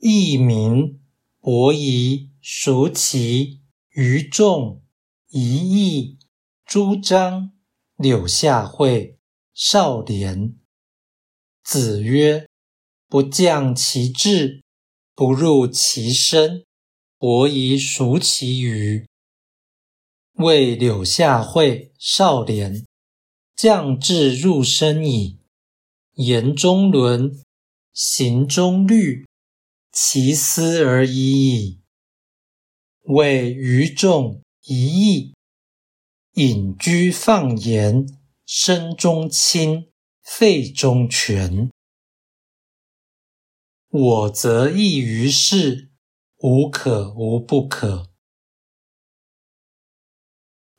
佚名、伯夷、叔齐、于仲、夷义、朱张、柳下惠、少年。子曰：“不降其志，不入其身。伯夷、叔齐于。”谓柳下惠、少年，降志入深矣。言中伦，行中律，其斯而已矣。谓于仲、夷义，隐居放言，身中轻，肺中全。我则异于事，无可无不可。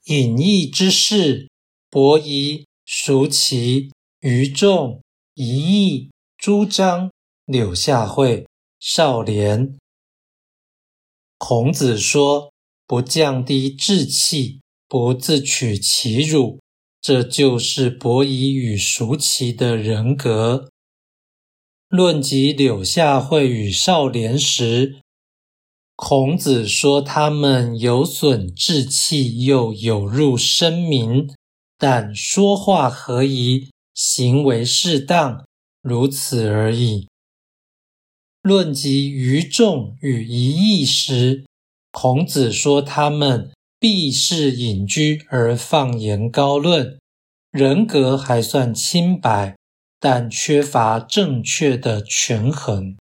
隐逸之事，伯夷、叔齐、于仲、夷义、朱张、柳下惠、少年。孔子说：“不降低志气，不自取其辱，这就是伯夷与叔齐的人格。”论及柳下惠与少年时，孔子说：“他们有损志气，又有入声名，但说话合宜，行为适当，如此而已。”论及愚众与一义时，孔子说：“他们必是隐居而放言高论，人格还算清白，但缺乏正确的权衡。”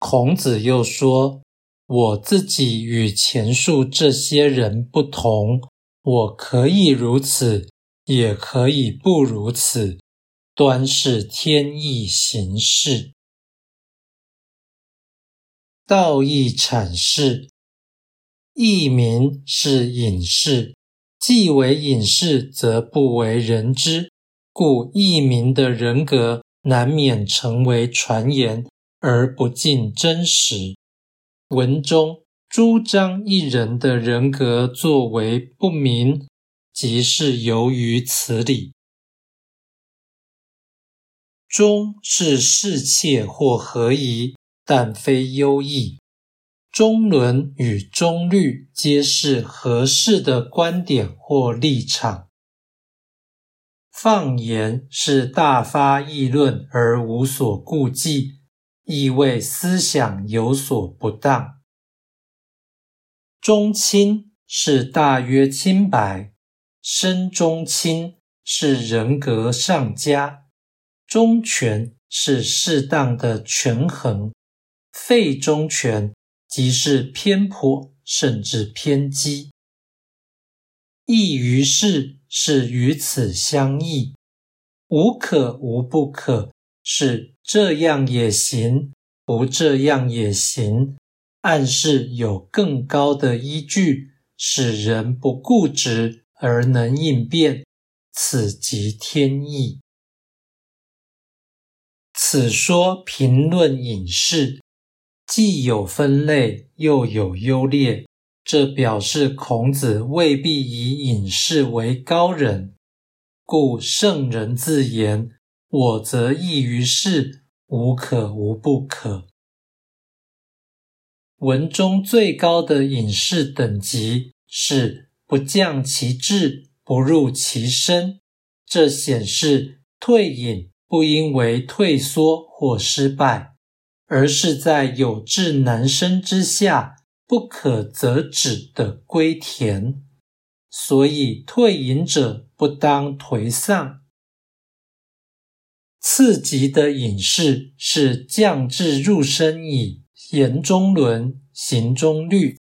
孔子又说：“我自己与前述这些人不同，我可以如此，也可以不如此，端是天意行事。道义阐释，义名是隐士，既为隐士，则不为人知，故义名的人格难免成为传言。”而不尽真实。文中朱张一人的人格作为不明，即是由于此理。忠是侍妾或合宜，但非优异。中伦与中律皆是合适的观点或立场。放言是大发议论而无所顾忌。意味思想有所不当。中清是大约清白，身中清是人格上佳，中权是适当的权衡，废中权即是偏颇甚至偏激。异于事是与此相异，无可无不可。是这样也行，不这样也行，暗示有更高的依据，使人不固执而能应变，此即天意。此说评论隐士，既有分类，又有优劣，这表示孔子未必以隐士为高人，故圣人自言。我则异于事，无可无不可。文中最高的隐士等级是不降其志，不入其身。这显示退隐不因为退缩或失败，而是在有志难伸之下，不可则止的归田。所以退隐者不当颓丧。次级的隐士是降至入身矣，言中伦，行中律，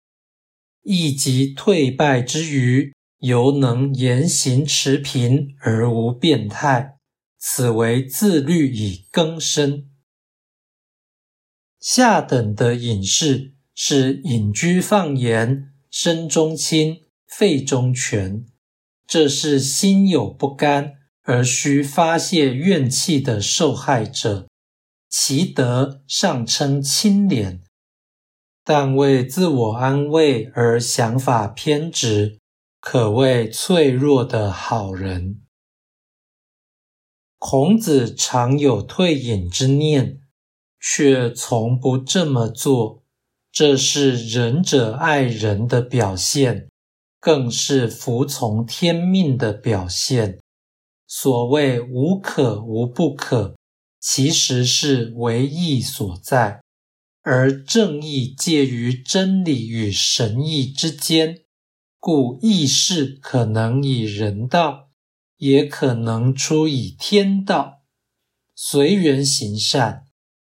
亦即退败之余，犹能言行持平而无变态，此为自律以更生。下等的隐士是隐居放言，身中清，肺中全，这是心有不甘。而需发泄怨气的受害者，其德尚称清廉，但为自我安慰而想法偏执，可谓脆弱的好人。孔子常有退隐之念，却从不这么做。这是仁者爱人的表现，更是服从天命的表现。所谓无可无不可，其实是唯义所在。而正义介于真理与神意之间，故义事可能以人道，也可能出以天道。随缘行善，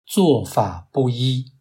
做法不一。